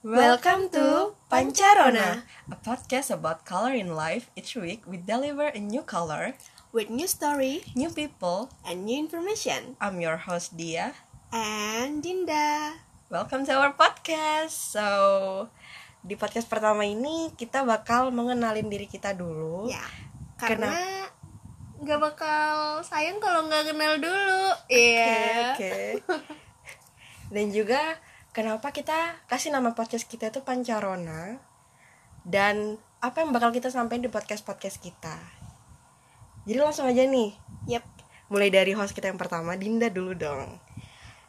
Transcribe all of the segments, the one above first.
Welcome to Pancarona, a podcast about color in life. Each week, we deliver a new color, with new story new people. and new information. I'm your host, Dia. And Dinda. Welcome to our podcast. So, di podcast pertama ini kita bakal mengenalin diri kita dulu. Ya, karena nggak bakal sayang kalau nggak kenal dulu. Iya. Oke. Dan juga kenapa kita kasih nama podcast kita itu Pancarona dan apa yang bakal kita sampaikan di podcast-podcast kita. Jadi langsung aja nih, Yep. mulai dari host kita yang pertama, Dinda dulu dong.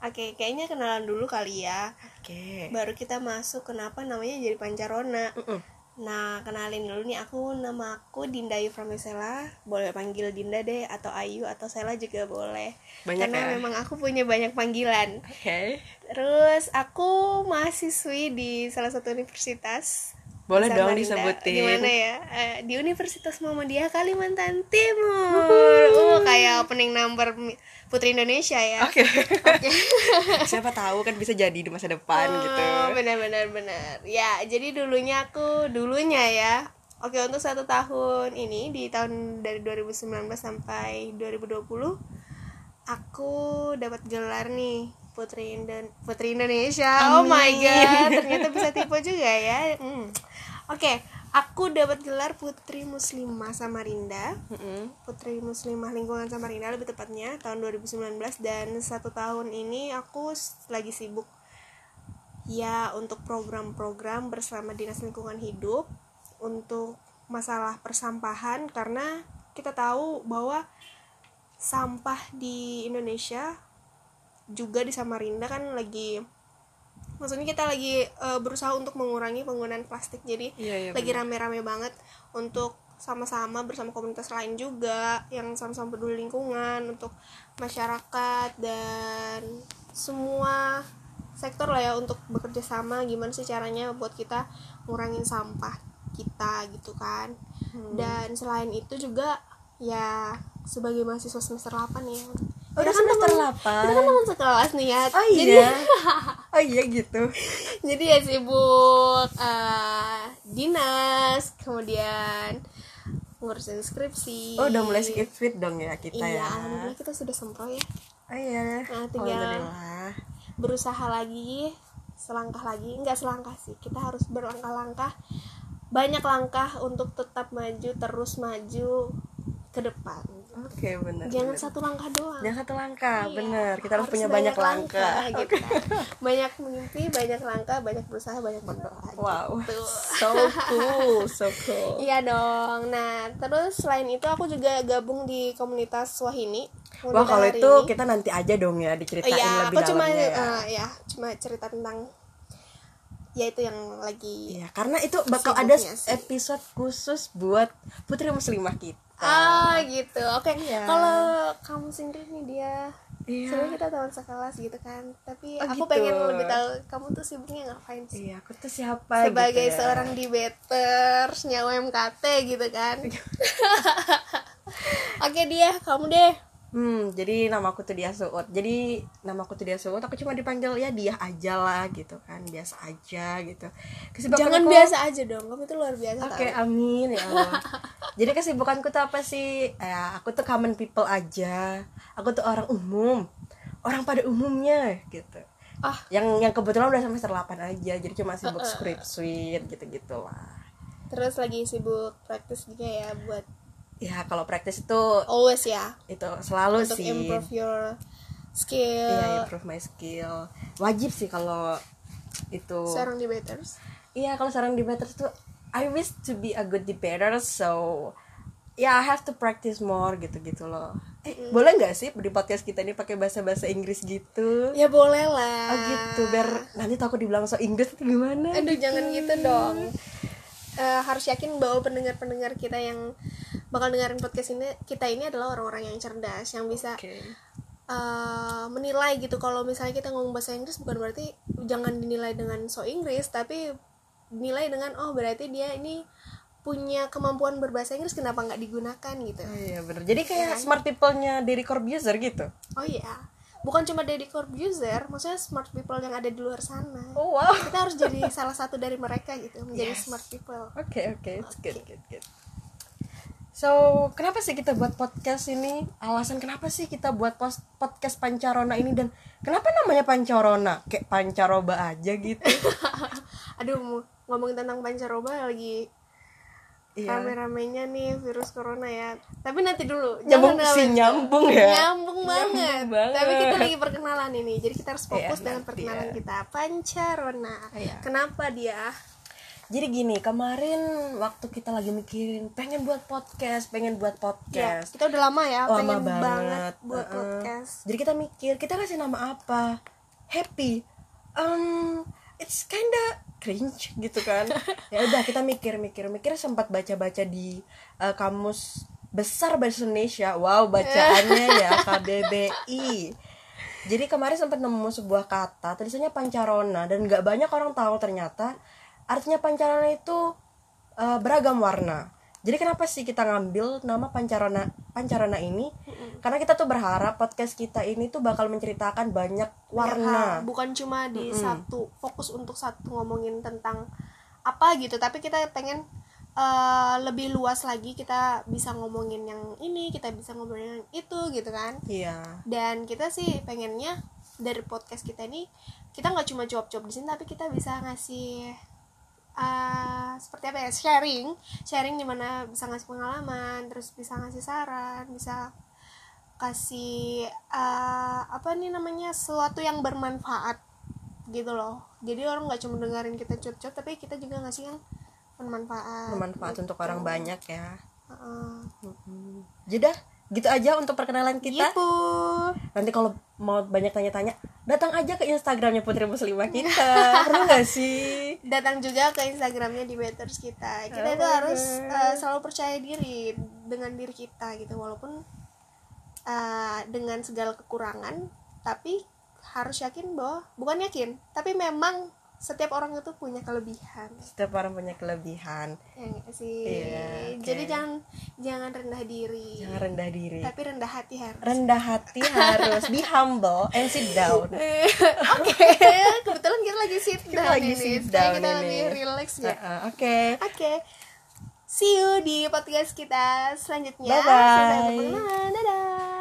Oke, kayaknya kenalan dulu kali ya. Oke. Baru kita masuk kenapa namanya jadi Pancarona. Mm-mm. Nah, kenalin dulu nih aku nama aku Dinda Yuframisela. Boleh panggil Dinda deh atau Ayu atau Sela juga boleh. Banyak Karena ya? memang aku punya banyak panggilan. Oke. Terus aku mahasiswi di salah satu universitas. Boleh dong disebutin. Di mana ya? Eh, di Universitas Muhammadiyah Kalimantan Timur. Uh, kayak opening number Putri Indonesia ya. Oke. Siapa tahu kan bisa jadi di masa depan gitu. Oh, benar-benar benar. Ya, jadi dulunya aku dulunya ya. Oke, untuk satu tahun ini di tahun dari 2019 sampai 2020 aku dapat gelar nih Putri Indo- Putri Indonesia. Oh my Amin. god, ternyata bisa tipe juga ya. Hmm. Oke, aku dapat gelar Putri Muslimah Samarinda. Mm-mm. Putri Muslimah Lingkungan Samarinda lebih tepatnya tahun 2019 dan satu tahun ini aku lagi sibuk ya untuk program-program bersama Dinas Lingkungan Hidup untuk masalah persampahan karena kita tahu bahwa sampah di Indonesia juga di Samarinda kan lagi maksudnya kita lagi eh, berusaha untuk mengurangi penggunaan plastik. Jadi Iya, iya, lagi rame-rame banget untuk sama-sama bersama komunitas lain juga yang sama-sama peduli lingkungan untuk masyarakat dan semua sektor lah ya untuk bekerja sama. Gimana sih caranya buat kita ngurangin sampah kita gitu kan? Hmm. dan selain itu juga ya sebagai mahasiswa semester 8 ya Oh, udah semester teman- 8. kita kan teman sekelas nih ya Oh jadi iya. oh iya gitu. jadi ya sibuk eh, dinas kemudian ngurusin skripsi Oh, udah mulai skip fit dong ya kita iya ya. alhamdulillah kita sudah sempro ya Oh iya. Nah, tinggal- Alhamdulillah. berusaha lagi selangkah lagi nggak selangkah sih kita harus berlangkah-langkah banyak langkah untuk tetap maju terus maju ke depan Oke, benar. jangan benar. satu langkah doang Jangan satu langkah, Iya, bener. Kita harus, punya banyak langkah. gitu kan. banyak mimpi banyak langkah banyak berusaha banyak berdoa Wow, gitu. so cool, so cool. Iya dong. Nah, terus selain itu aku juga gabung di komunitas Wahini. Wah, kalau itu ini. kita nanti aja dong ya diceritain Iya, lebih aku cuma dalamnya ya. eh, ya, cuma cerita tentang ya itu yang lagi Iya, karena itu bakal ada sih. episode khusus buat putri muslimah kita. Ah, gitu. Oke. Iya. Kalau kamu sendiri nih dia Iya. Sebenarnya kita teman sekelas gitu kan. Tapi Oh, aku gitu. pengen lebih tahu kamu tuh sibuknya ngapain sih? Iya, aku tuh siapa Sebagai gitu ya. seorang debaters nyawa MKT gitu kan. Oke dia, kamu deh. Hmm, jadi nama aku tuh Dia Suut. Jadi nama aku tuh Dia Suut, aku cuma dipanggil ya dia aja lah gitu kan, biasa aja gitu. Kesibukan Jangan aku- biasa aja dong. Kamu tuh luar biasa Oke, tau. amin ya Allah. Jadi kesibukanku tuh apa sih? Ya, aku tuh common people aja. Aku tuh orang umum. Orang pada umumnya gitu. Ah. Yang yang kebetulan udah semester 8 aja. Jadi cuma sibuk skripsi gitu-gitu lah. Terus lagi sibuk praktis juga ya buat Ya, kalau praktis itu always ya itu selalu untuk sih. improve your skill. Iya, improve my skill. Wajib sih kalau itu. Seorang debaters. Iya, kalau seorang debater tuh I wish to be a good debater so ya I have to practice more gitu-gitu loh. Eh, boleh nggak sih di podcast kita ini pakai bahasa-bahasa Inggris gitu? Ya boleh lah. Oh gitu, biar nanti takut dibilang so Inggris atau gimana? Aduh jangan gitu dong. Eh, harus yakin bahwa pendengar-pendengar kita yang bakal dengerin podcast ini kita ini adalah orang-orang yang cerdas yang bisa Oke. eh, menilai gitu kalau misalnya kita ngomong bahasa Inggris bukan berarti jangan dinilai dengan so Inggris tapi dinilai dengan oh berarti dia ini punya kemampuan berbahasa Inggris kenapa nggak digunakan gitu Oh iya bener. Jadi kayak smart people-nya Deddy Corbuzier gitu. oh iya bukan cuma Deddy Corbuzier maksudnya smart people yang ada di luar sana oh wow kita harus jadi salah satu dari mereka gitu menjadi Yes. smart people Oke oke, it's good good good. So kenapa sih kita buat podcast ini? Alasan kenapa sih kita buat podcast Pancarona ini dan kenapa namanya Pancarona? Kayak pancaroba aja gitu. aduh ngomongin tentang pancaroba lagi Iya. rame-ramenya nih virus corona ya tapi nanti dulu Nyambung jangan sih nyambung ya. nyambung banget. banget. tapi kita lagi perkenalan ini jadi kita harus fokus Iya, dengan perkenalan ya. kita pancarona Iya. kenapa dia Jadi gini, kemarin waktu kita lagi mikirin pengen buat podcast, pengen buat ya podcast. kita udah lama ya Lama pengen banget. buat Heeh. podcast Jadi kita mikir, kita kasih nama apa? Happy. Um, it's kinda cringe gitu kan. ya udah kita mikir-mikir, mikir sempat baca-baca di uh, kamus besar bahasa Indonesia. Wow, bacaannya ya KBBI. Jadi kemarin sempat nemu sebuah kata tulisannya pancarona dan nggak banyak orang tahu ternyata artinya pancarona itu uh, beragam warna. Jadi kenapa sih kita ngambil nama pancarona pancarona ini? Karena kita tuh berharap podcast kita ini tuh bakal menceritakan banyak Ya, warna. bukan cuma di satu fokus untuk satu ngomongin tentang apa gitu tapi kita pengen eh, lebih luas lagi kita bisa ngomongin yang ini kita bisa ngomongin yang itu gitu kan Iya. dan kita sih pengennya dari podcast kita ini kita nggak cuma jawab-jawab di sini tapi kita bisa ngasih eh, seperti apa ya? Sharing. Sharing di mana bisa ngasih pengalaman terus bisa ngasih saran bisa kasih eh, apa nih namanya sesuatu yang bermanfaat gitu loh. Jadi orang nggak cuma dengerin kita curcot tapi kita juga ngasih yang bermanfaat Bermanfaat untuk orang banyak ya. Mm-mm. Jadi dah, gitu aja untuk perkenalan kita. gitu Nanti kalau mau banyak tanya-tanya, datang aja ke Instagramnya Putri Muslimah kita. Perlu gak sih? datang juga ke Instagramnya di Betters kita kita itu Oh my harus uh, selalu percaya diri dengan diri kita gitu walaupun uh, dengan segala kekurangan tapi harus yakin bahwa bukan yakin tapi memang setiap orang itu punya kelebihan Setiap orang punya kelebihan. ya sih Iya, oke. jadi jangan jangan rendah diri Jangan rendah diri. tapi rendah hati harus Rendah hati harus be humble and sit down. oke kebetulan kita lagi sit Kita down lagi ini sit down kita ini. lebih relax ya Oke. Oke. See you di podcast kita selanjutnya. Selesai perkenalan. Dadah.